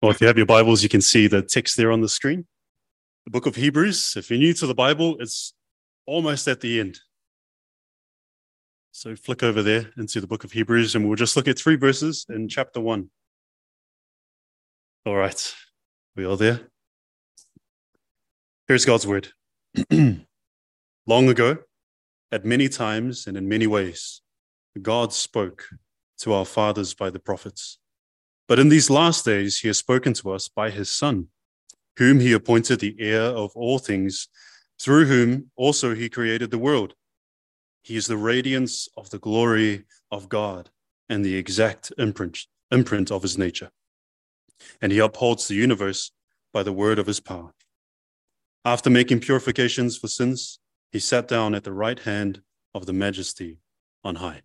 Well, if you have your Bibles, you can see the text there on the screen. The book of Hebrews. If you're new to the Bible, it's almost at the end. So flick over there into the book of Hebrews, and we'll just look at three verses in chapter one. All right, we are there. Here's God's word. Long ago, at many times and in many ways, God spoke to our fathers by the prophets. But in these last days, he has spoken to us by his Son, whom he appointed the heir of all things, through whom also he created the world. He is the radiance of the glory of God and the exact imprint, imprint of his nature. And he upholds the universe by the word of his power. After making purifications for sins, he sat down at the right hand of the majesty on high.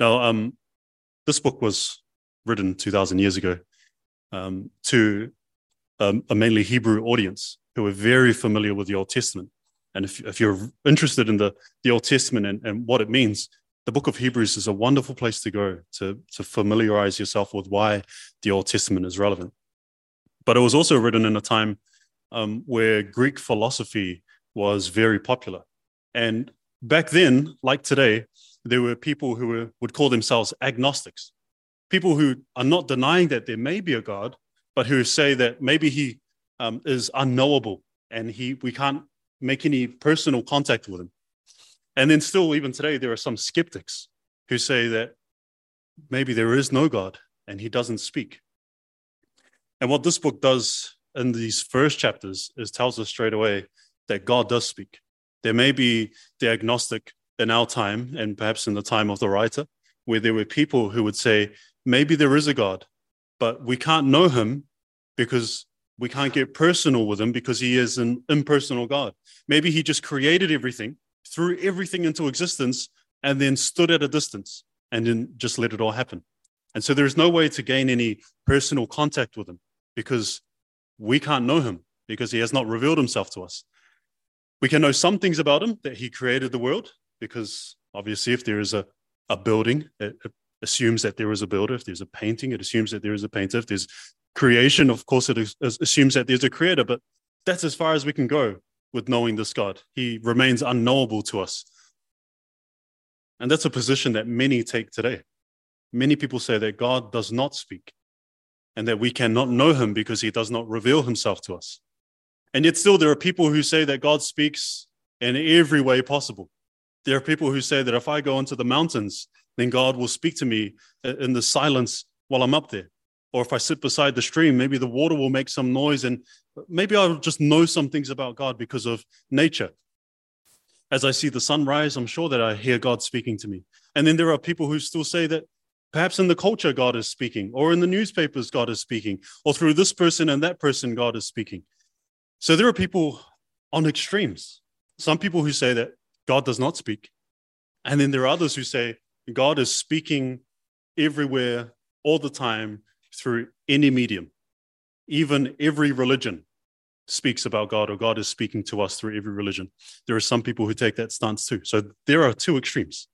Now, um, this book was written 2,000 years ago um, to um, a mainly Hebrew audience who were very familiar with the Old Testament. And if, if you're interested in the, the Old Testament and, and what it means, the book of Hebrews is a wonderful place to go to, to familiarize yourself with why the Old Testament is relevant. But it was also written in a time um, where Greek philosophy was very popular. And back then, like today, there were people who were, would call themselves agnostics, people who are not denying that there may be a God, but who say that maybe he um, is unknowable and he, we can't make any personal contact with him. And then, still, even today, there are some skeptics who say that maybe there is no God and he doesn't speak. And what this book does in these first chapters is tells us straight away that God does speak. There may be the agnostic in our time and perhaps in the time of the writer, where there were people who would say, maybe there is a God, but we can't know him because we can't get personal with him because he is an impersonal God. Maybe he just created everything, threw everything into existence, and then stood at a distance and then just let it all happen. And so there's no way to gain any personal contact with him because we can't know him because he has not revealed himself to us. We can know some things about him that he created the world, because obviously, if there is a, a building, it, it assumes that there is a builder. If there's a painting, it assumes that there is a painter. If there's creation, of course, it assumes that there's a creator. But that's as far as we can go with knowing this God. He remains unknowable to us. And that's a position that many take today. Many people say that God does not speak and that we cannot know him because he does not reveal himself to us. And yet, still, there are people who say that God speaks in every way possible. There are people who say that if I go into the mountains, then God will speak to me in the silence while I'm up there. Or if I sit beside the stream, maybe the water will make some noise and maybe I'll just know some things about God because of nature. As I see the sunrise, I'm sure that I hear God speaking to me. And then there are people who still say that perhaps in the culture, God is speaking, or in the newspapers, God is speaking, or through this person and that person, God is speaking. So there are people on extremes. Some people who say that God does not speak. And then there are others who say God is speaking everywhere, all the time, through any medium. Even every religion speaks about God, or God is speaking to us through every religion. There are some people who take that stance too. So there are two extremes.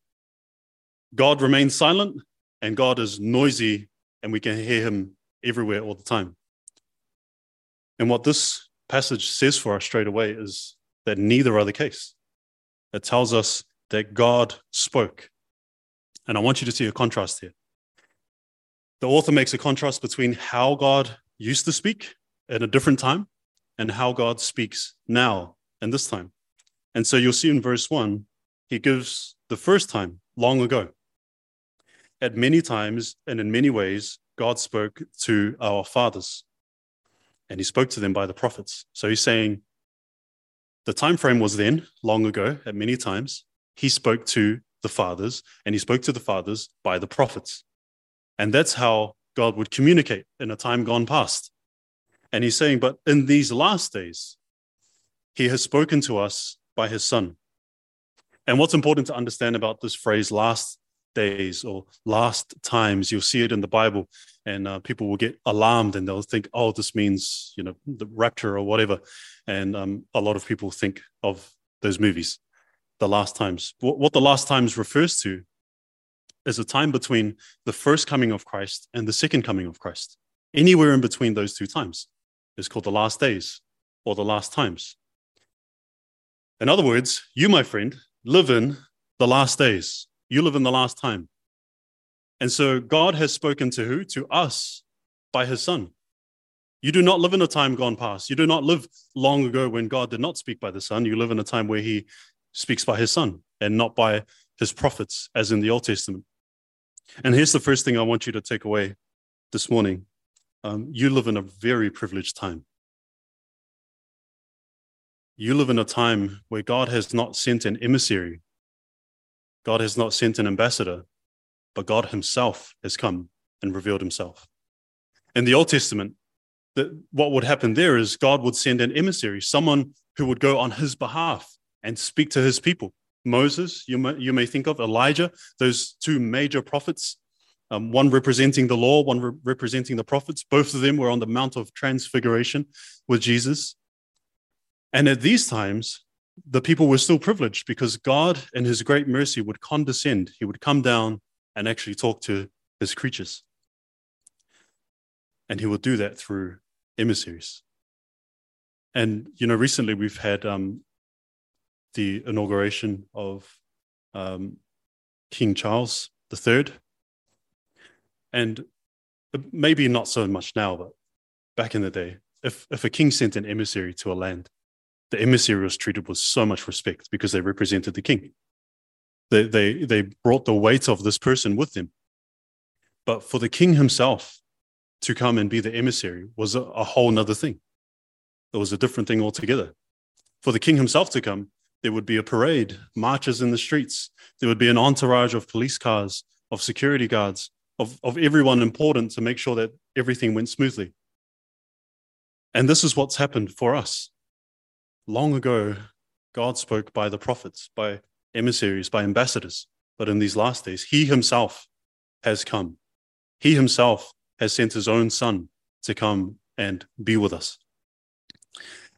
God remains silent, and God is noisy, and we can hear him everywhere all the time. And what this passage says for us straight away is that neither are the case. It tells us that God spoke. And I want you to see a contrast here. The author makes a contrast between how God used to speak at a different time and how God speaks now and this time. And so you'll see in verse one, he gives the first time long ago. At many times and in many ways, God spoke to our fathers and he spoke to them by the prophets. So he's saying, the time frame was then, long ago, at many times. He spoke to the fathers, and he spoke to the fathers by the prophets. And that's how God would communicate in a time gone past. And he's saying, but in these last days, he has spoken to us by his son. And what's important to understand about this phrase, last days or last times, you'll see it in the Bible and uh, people will get alarmed and they'll think, oh, this means you know the rapture or whatever. And um, a lot of people think of those movies, the last times. What the last times refers to is a time between the first coming of Christ and the second coming of Christ. Anywhere in between those two times is called the last days or the last times. In other words, you, my friend, live in the last days. You live in the last time. And so God has spoken to who? To us by his son. You do not live in a time gone past. You do not live long ago when God did not speak by the son. You live in a time where he speaks by his son and not by his prophets, as in the Old Testament. And here's the first thing I want you to take away this morning um, you live in a very privileged time. You live in a time where God has not sent an emissary, God has not sent an ambassador, but God Himself has come and revealed Himself. In the Old Testament, the, what would happen there is God would send an emissary, someone who would go on His behalf and speak to His people. Moses, you may, you may think of Elijah, those two major prophets, um, one representing the law, one re- representing the prophets. Both of them were on the Mount of Transfiguration with Jesus. And at these times, the people were still privileged because God, in his great mercy, would condescend. He would come down and actually talk to his creatures. And he would do that through emissaries. And, you know, recently we've had um, the inauguration of um, King Charles III. And maybe not so much now, but back in the day, if, if a king sent an emissary to a land, the emissary was treated with so much respect because they represented the king. They, they, they brought the weight of this person with them. But for the king himself to come and be the emissary was a, a whole nother thing. It was a different thing altogether. For the king himself to come, there would be a parade, marches in the streets. There would be an entourage of police cars, of security guards, of, of everyone important to make sure that everything went smoothly. And this is what's happened for us. Long ago, God spoke by the prophets, by emissaries, by ambassadors. But in these last days, He Himself has come. He Himself has sent His own Son to come and be with us.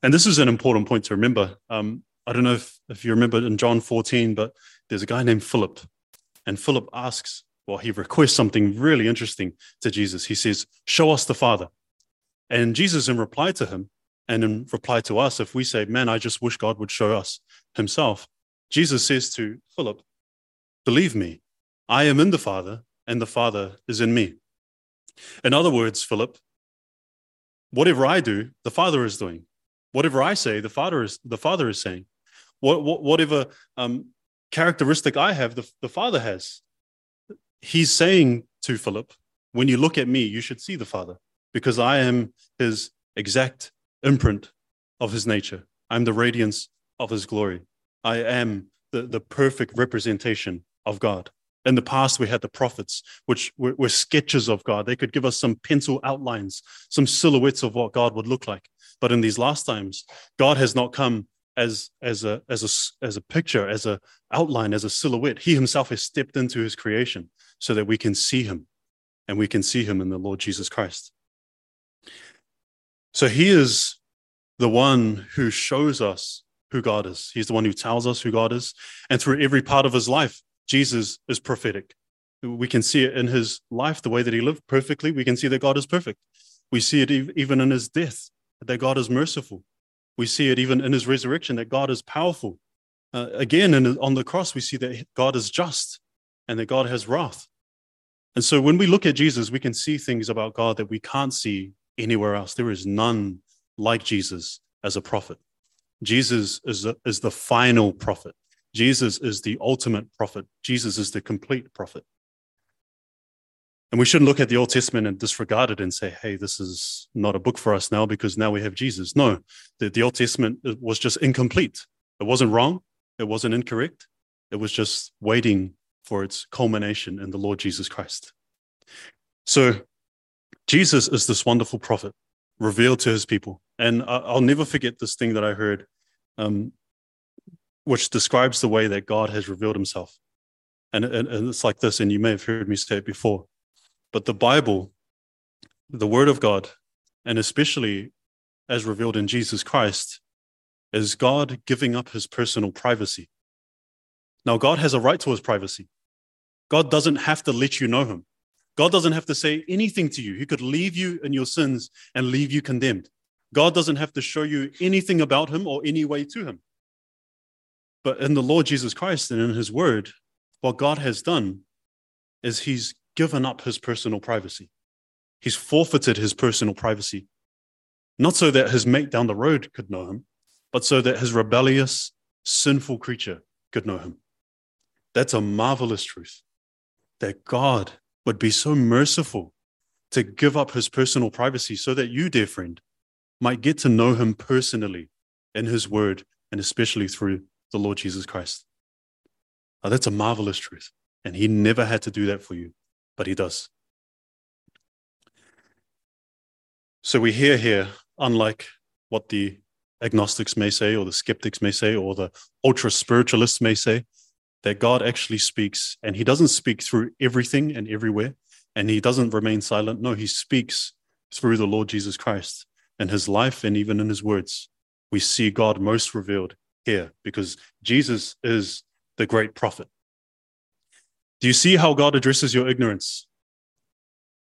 And this is an important point to remember. Um, I don't know if, if you remember in John 14, but there's a guy named Philip. And Philip asks, well, he requests something really interesting to Jesus. He says, Show us the Father. And Jesus, in reply to him, and in reply to us, if we say, Man, I just wish God would show us himself, Jesus says to Philip, Believe me, I am in the Father, and the Father is in me. In other words, Philip, whatever I do, the Father is doing. Whatever I say, the Father is the Father is saying. What, what, whatever um, characteristic I have, the, the Father has. He's saying to Philip, when you look at me, you should see the Father, because I am his exact imprint of his nature. I'm the radiance of his glory. I am the, the perfect representation of God. In the past, we had the prophets, which were, were, sketches of God. They could give us some pencil outlines, some silhouettes of what God would look like. But in these last times, God has not come as, as, a, as, a, as a picture, as a outline, as a silhouette. He himself has stepped into his creation so that we can see him and we can see him in the Lord Jesus Christ. So he is the one who shows us who God is. He's the one who tells us who God is. And through every part of his life, Jesus is prophetic. We can see it in his life, the way that he lived perfectly. We can see that God is perfect. We see it even in his death, that God is merciful. We see it even in his resurrection that God is powerful. Uh, again, in, on the cross, we see that God is just and that God has wrath. And so when we look at Jesus, we can see things about God that we can't see anywhere else. There is none like Jesus as a prophet. Jesus is, a, is the final prophet. Jesus is the ultimate prophet. Jesus is the complete prophet. And we shouldn't look at the Old Testament and disregard it and say, hey, this is not a book for us now because now we have Jesus. No, the, the Old Testament was just incomplete. It wasn't wrong. It wasn't incorrect. It was just waiting for its culmination in the Lord Jesus Christ. So Jesus is this wonderful prophet revealed to his people. And I'll never forget this thing that I heard, um, which describes the way that God has revealed himself. And, and, and it's like this, and you may have heard me say it before. But the Bible, the Word of God, and especially as revealed in Jesus Christ, is God giving up his personal privacy. Now, God has a right to his privacy. God doesn't have to let you know him. God doesn't have to say anything to you. He could leave you in your sins and leave you condemned. God doesn't have to show you anything about him or any way to him. But in the Lord Jesus Christ and in his word, what God has done is he's given up his personal privacy. He's forfeited his personal privacy, not so that his mate down the road could know him, but so that his rebellious, sinful creature could know him. That's a marvelous truth that God would be so merciful to give up his personal privacy so that you, dear friend, might get to know him personally in his word and especially through the Lord Jesus Christ. Now, that's a marvelous truth. And he never had to do that for you, but he does. So we hear here, unlike what the agnostics may say, or the skeptics may say, or the ultra spiritualists may say, that God actually speaks and he doesn't speak through everything and everywhere, and he doesn't remain silent. No, he speaks through the Lord Jesus Christ in his life and even in his words. We see God most revealed here because Jesus is the great prophet. Do you see how God addresses your ignorance?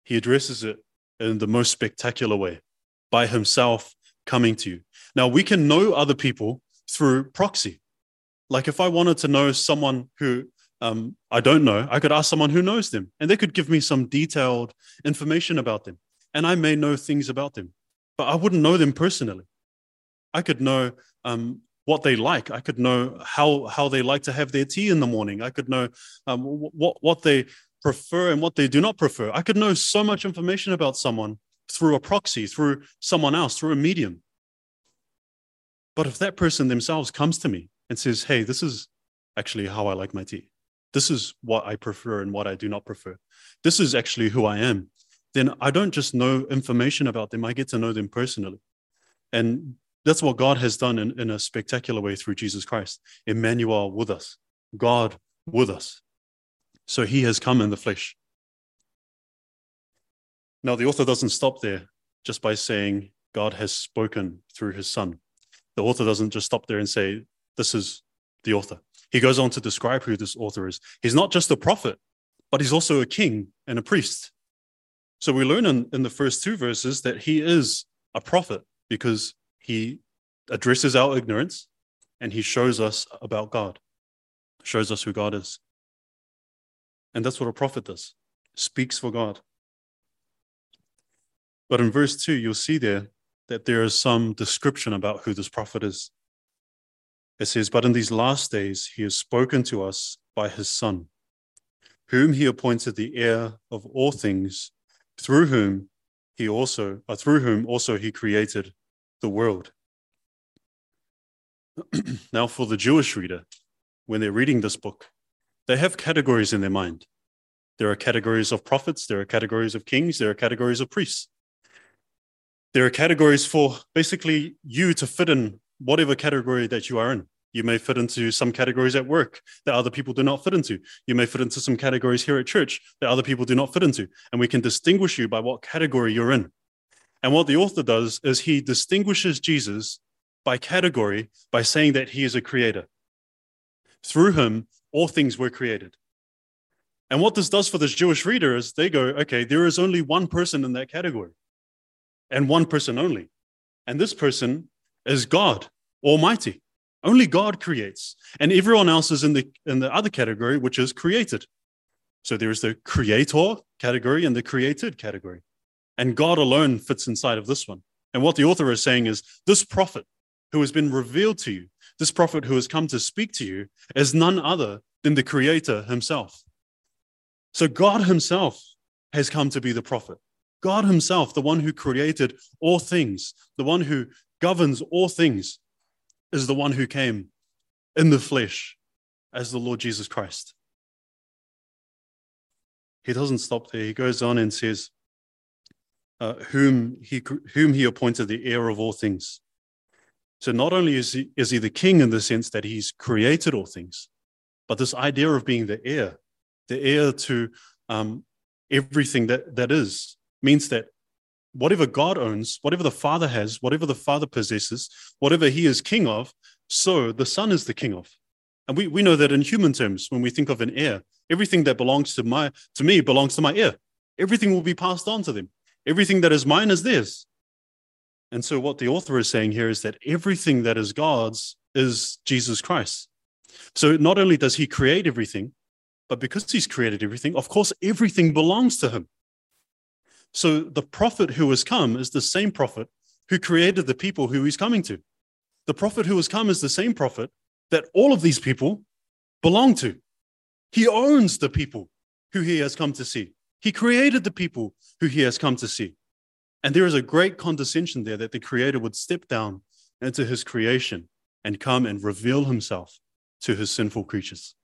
He addresses it in the most spectacular way by himself coming to you. Now, we can know other people through proxy. Like if I wanted to know someone who um, I don't know, I could ask someone who knows them and they could give me some detailed information about them. And I may know things about them, but I wouldn't know them personally. I could know um, what they like. I could know how how they like to have their tea in the morning. I could know um, what what they prefer and what they do not prefer. I could know so much information about someone through a proxy, through someone else, through a medium. But if that person themselves comes to me and says, "Hey, this is actually how I like my tea. This is what I prefer and what I do not prefer. This is actually who I am." Then I don't just know information about them, I get to know them personally. And that's what God has done in, in a spectacular way through Jesus Christ. Emmanuel with us, God with us. So he has come in the flesh. Now, the author doesn't stop there just by saying God has spoken through his son. The author doesn't just stop there and say, This is the author. He goes on to describe who this author is. He's not just a prophet, but he's also a king and a priest. So we learn in, in the first two verses that he is a prophet because he addresses our ignorance and he shows us about God, shows us who God is. And that's what a prophet does speaks for God. But in verse 2, you'll see there that there is some description about who this prophet is. It says, But in these last days, he has spoken to us by his Son, whom he appointed the heir of all things, through whom he also, uh, through whom also he created the world. now, for the Jewish reader, when they're reading this book, they have categories in their mind. There are categories of prophets, there are categories of kings, there are categories of priests. There are categories for basically you to fit in whatever category that you are in. You may fit into some categories at work that other people do not fit into. You may fit into some categories here at church that other people do not fit into. And we can distinguish you by what category you're in. And what the author does is he distinguishes Jesus by category by saying that he is a creator. Through him, all things were created. And what this does for this Jewish reader is they go, okay, there is only one person in that category and one person only. And this person is God Almighty. Only God creates. And everyone else is in the, in the other category, which is created. So there's the creator category and the created category. And God alone fits inside of this one. And what the author is saying is this prophet who has been revealed to you, this prophet who has come to speak to you, is none other than the creator himself. So God himself has come to be the prophet. God himself, the one who created all things, the one who governs all things, is the one who came in the flesh as the Lord Jesus Christ. He doesn't stop there. He goes on and says, uh, whom, he, whom he appointed the heir of all things. So not only is he, is he the king in the sense that he's created all things, but this idea of being the heir, the heir to um, everything that, that is, means that whatever God owns, whatever the Father has, whatever the Father possesses, whatever he is king of, so the Son is the king of. And we, we know that in human terms, when we think of an heir, everything that belongs to my to me belongs to my heir. Everything will be passed on to them. Everything that is mine is theirs. And so, what the author is saying here is that everything that is God's is Jesus Christ. So, not only does he create everything, but because he's created everything, of course, everything belongs to him. So, the prophet who has come is the same prophet who created the people who he's coming to. The prophet who has come is the same prophet that all of these people belong to. He owns the people who he has come to see. He created the people who he has come to see. And there is a great condescension there that the Creator would step down into his creation and come and reveal himself to his sinful creatures.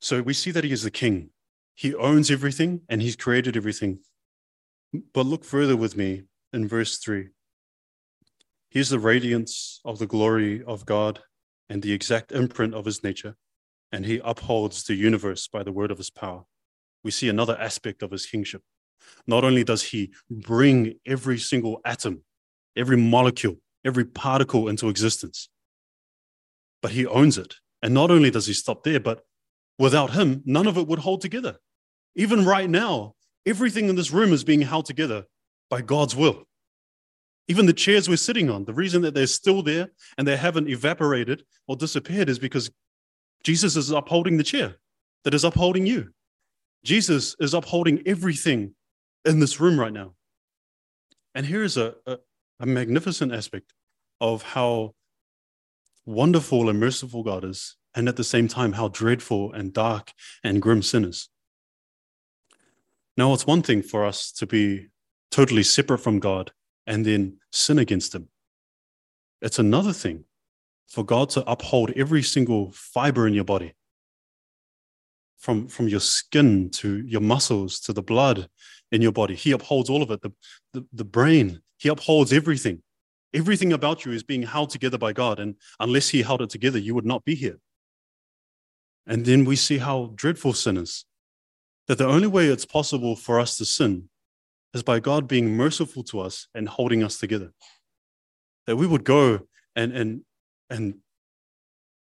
So we see that he is the king. He owns everything and he's created everything. But look further with me in verse 3. Here's the radiance of the glory of God and the exact imprint of his nature, and he upholds the universe by the word of his power. We see another aspect of his kingship. Not only does he bring every single atom, every molecule, every particle into existence, but he owns it. And not only does he stop there, but without him, none of it would hold together. Even right now, everything in this room is being held together by God's will. Even the chairs we're sitting on, the reason that they're still there and they haven't evaporated or disappeared is because Jesus is upholding the chair that is upholding you. Jesus is upholding everything in this room right now. And here is a, a, a magnificent aspect of how wonderful and merciful God is, and at the same time, how dreadful and dark and grim sin is. Now, it's one thing for us to be totally separate from God and then sin against Him. It's another thing for God to uphold every single fiber in your body from, from your skin to your muscles to the blood in your body. He upholds all of it, the, the, the brain, He upholds everything. Everything about you is being held together by God. And unless He held it together, you would not be here. And then we see how dreadful sin is. That the only way it's possible for us to sin is by God being merciful to us and holding us together. That we would go and, and, and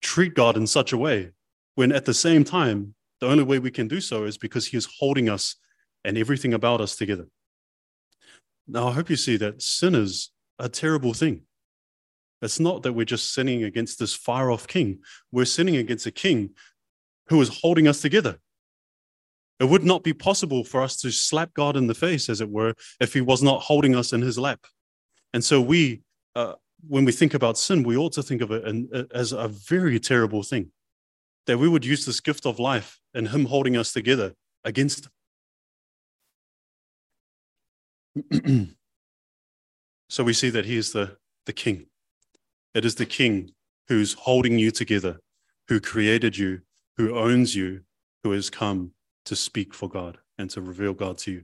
treat God in such a way when at the same time the only way we can do so is because he is holding us and everything about us together. Now, I hope you see that sin is a terrible thing. It's not that we're just sinning against this far off king, we're sinning against a king who is holding us together. It would not be possible for us to slap God in the face, as it were, if he was not holding us in his lap. And so, we, uh, when we think about sin, we ought to think of it in, as a very terrible thing that we would use this gift of life and Him holding us together against Him. so we see that He is the, the King. It is the King who's holding you together, who created you, who owns you, who has come to speak for God and to reveal God to you.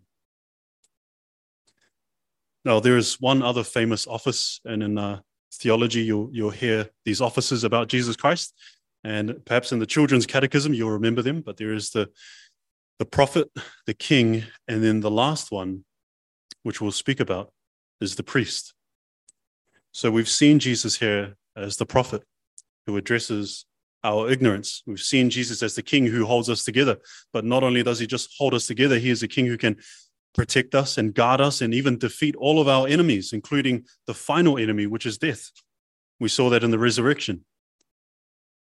Now, there is one other famous office, and in uh, theology, you'll, you'll hear these offices about Jesus Christ. And perhaps in the children's catechism, you'll remember them, but there is the, the prophet, the king, and then the last one, which we'll speak about, is the priest. So we've seen Jesus here as the prophet who addresses our ignorance. We've seen Jesus as the king who holds us together. But not only does he just hold us together, he is a king who can protect us and guard us and even defeat all of our enemies, including the final enemy, which is death. We saw that in the resurrection.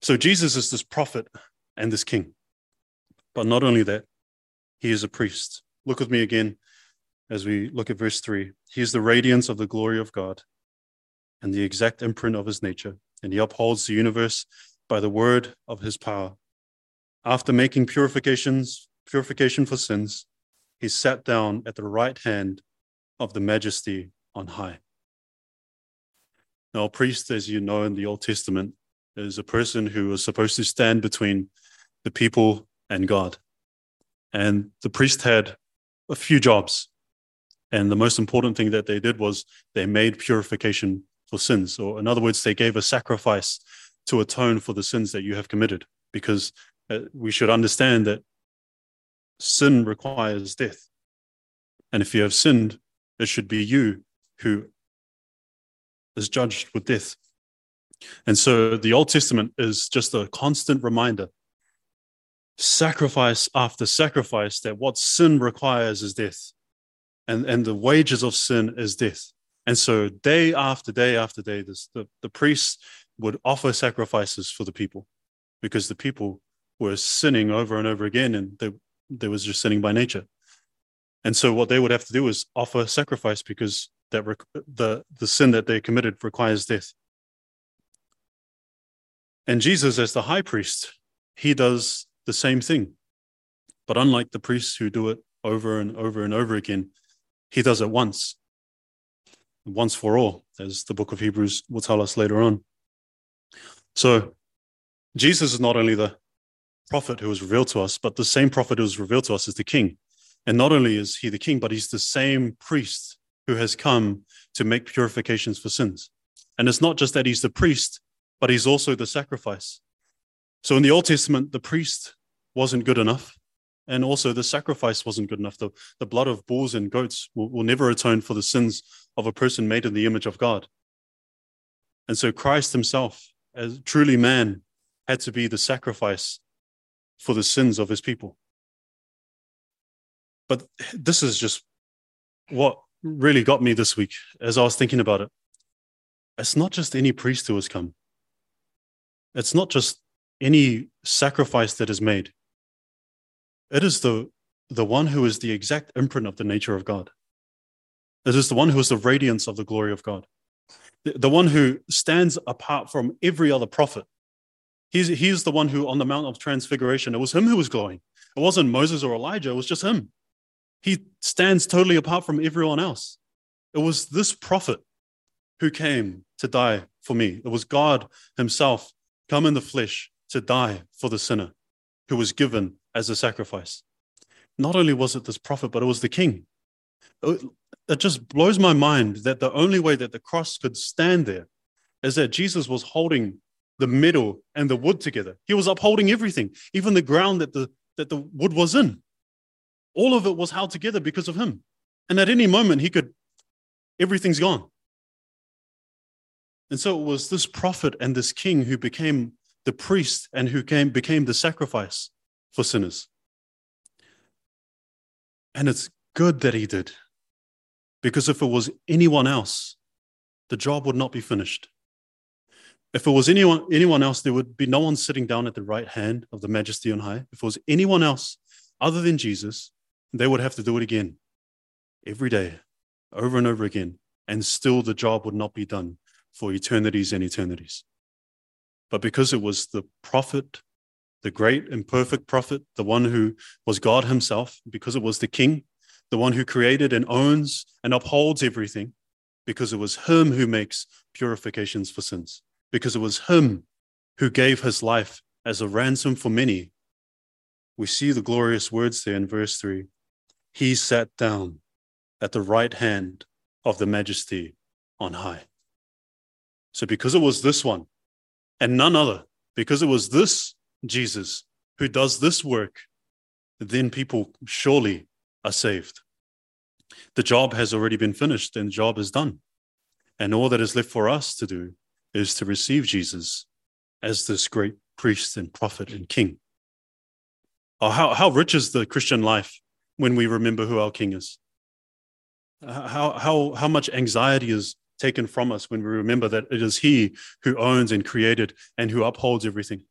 So Jesus is this prophet and this king. But not only that, he is a priest. Look with me again as we look at verse 3. He is the radiance of the glory of God and the exact imprint of his nature, and he upholds the universe by the word of his power. After making purifications, purification for sins, he sat down at the right hand of the majesty on high. Now, a priest, as you know in the Old Testament, is a person who was supposed to stand between the people and God. And the priest had a few jobs. And the most important thing that they did was they made purification for sins. Or, in other words, they gave a sacrifice to atone for the sins that you have committed. Because uh, we should understand that sin requires death. And if you have sinned, it should be you who is judged with death. And so the Old Testament is just a constant reminder sacrifice after sacrifice that what sin requires is death. And, and the wages of sin is death. And so day after day after day, this, the, the priests would offer sacrifices for the people because the people were sinning over and over again and they, they was just sinning by nature. And so what they would have to do is offer sacrifice because that rec- the, the sin that they committed requires death. And Jesus, as the high priest, he does the same thing. But unlike the priests who do it over and over and over again, he does it once, once for all, as the book of Hebrews will tell us later on. So Jesus is not only the prophet who was revealed to us, but the same prophet who was revealed to us is the king. And not only is he the king, but he's the same priest who has come to make purifications for sins. And it's not just that he's the priest, but he's also the sacrifice. So in the Old Testament, the priest wasn't good enough. And also the sacrifice wasn't good enough. The, the blood of bulls and goats will, will never atone for the sins of a person made in the image of God. And so Christ himself, as truly man, had to be the sacrifice for the sins of his people. But this is just what really got me this week as I was thinking about it. It's not just any priest who has come, it's not just any sacrifice that is made. It is the, the one who is the exact imprint of the nature of God. It is the one who is the radiance of the glory of God, the, one who stands apart from every other prophet. He's, he's the one who, on the Mount of Transfiguration, it was him who was glowing. It wasn't Moses or Elijah, it was just him. He stands totally apart from everyone else. It was this prophet who came to die for me. It was God Himself come in the flesh to die for the sinner who was given as a sacrifice. Not only was it this prophet, but it was the king. It just blows my mind that the only way that the cross could stand there is that Jesus was holding the metal and the wood together. He was upholding everything, even the ground that the, that the wood was in. All of it was held together because of him. And at any moment, he could, everything's gone. And so it was this prophet and this king who became the priest and who came, became the sacrifice for sinners. And it's good that he did, because if it was anyone else, the job would not be finished. If it was anyone, anyone else, there would be no one sitting down at the right hand of the majesty on high. If it was anyone else other than Jesus, they would have to do it again every day, over and over again, and still the job would not be done for eternities and eternities. But because it was the prophet, the great and perfect prophet, the one who was God himself, because it was the king, the one who created and owns and upholds everything, because it was him who makes purifications for sins, because it was him who gave his life as a ransom for many. We see the glorious words there in verse 3 he sat down at the right hand of the majesty on high. So, because it was this one and none other, because it was this Jesus who does this work, then people surely are saved. The job has already been finished and the job is done. And all that is left for us to do is to receive Jesus as this great priest and prophet and king. Oh, how, how rich is the Christian life when we remember who our King is? How, how, how much anxiety is taken from us when we remember that it is He who owns and created and who upholds everything?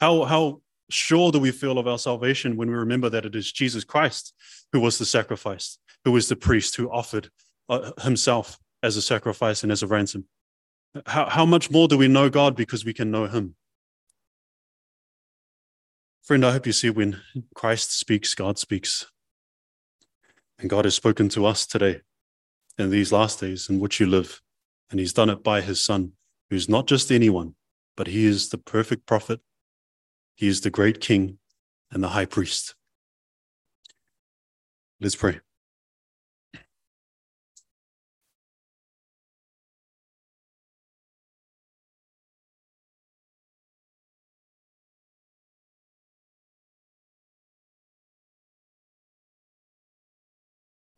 How, how sure do we feel of our salvation when we remember that it is Jesus Christ who was the sacrifice, who was the priest who offered uh, himself as a sacrifice and as a ransom? How, how much more do we know God because we can know Him? Friend, I hope you see when Christ speaks, God speaks. And God has spoken to us today in these last days in which you live. And He's done it by His Son, who's not just anyone, but He is the perfect prophet. He is the great King and the high priest. Let's pray.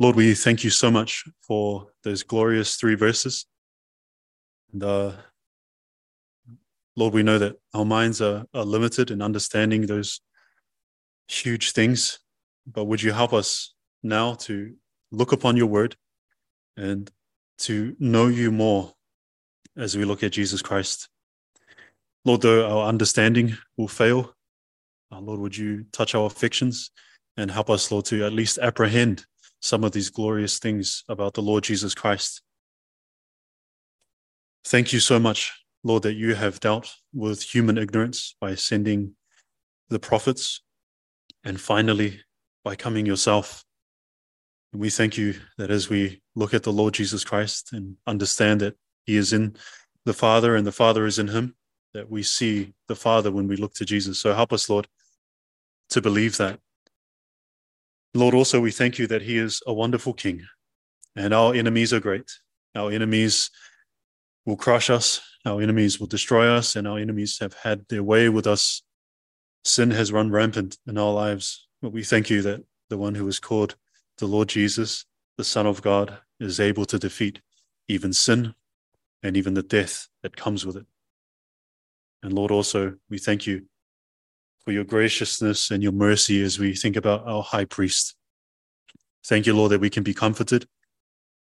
Lord, we thank you so much for those glorious three verses. And uh, Lord, we know that our minds are, are limited in understanding those huge things, but would you help us now to look upon your word and to know you more as we look at Jesus Christ? Lord, though our understanding will fail, uh, Lord, would you touch our affections and help us, Lord, to at least apprehend some of these glorious things about the Lord Jesus Christ. Thank you so much, Lord, that you have dealt with human ignorance by sending the prophets and finally by coming yourself. And we thank you that as we look at the Lord Jesus Christ and understand that he is in the Father and the Father is in him, that we see the Father when we look to Jesus. So help us, Lord, to believe that. Lord, also we thank you that he is a wonderful king and our enemies are great. Our enemies will crush us, our enemies will destroy us, and our enemies have had their way with us. Sin has run rampant in our lives, but we thank you that the one who is called the Lord Jesus, the Son of God, is able to defeat even sin and even the death that comes with it. And Lord, also, we thank you for your graciousness and your mercy as we think about our high priest. Thank you, Lord, that we can be comforted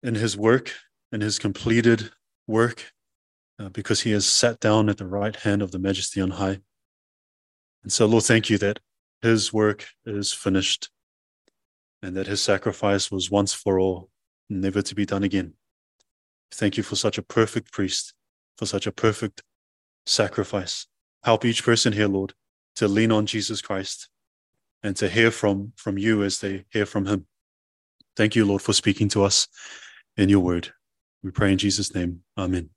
in his work and his completed work uh, because he has sat down at the right hand of the majesty on high. And so, Lord, thank you that his work is finished and that his sacrifice was once for all, never to be done again. Thank you for such a perfect priest, for such a perfect sacrifice. Help each person here, Lord, to lean on Jesus Christ and to hear from, from you as they hear from him. Thank you, Lord, for speaking to us in your word. We pray in Jesus' name. Amen.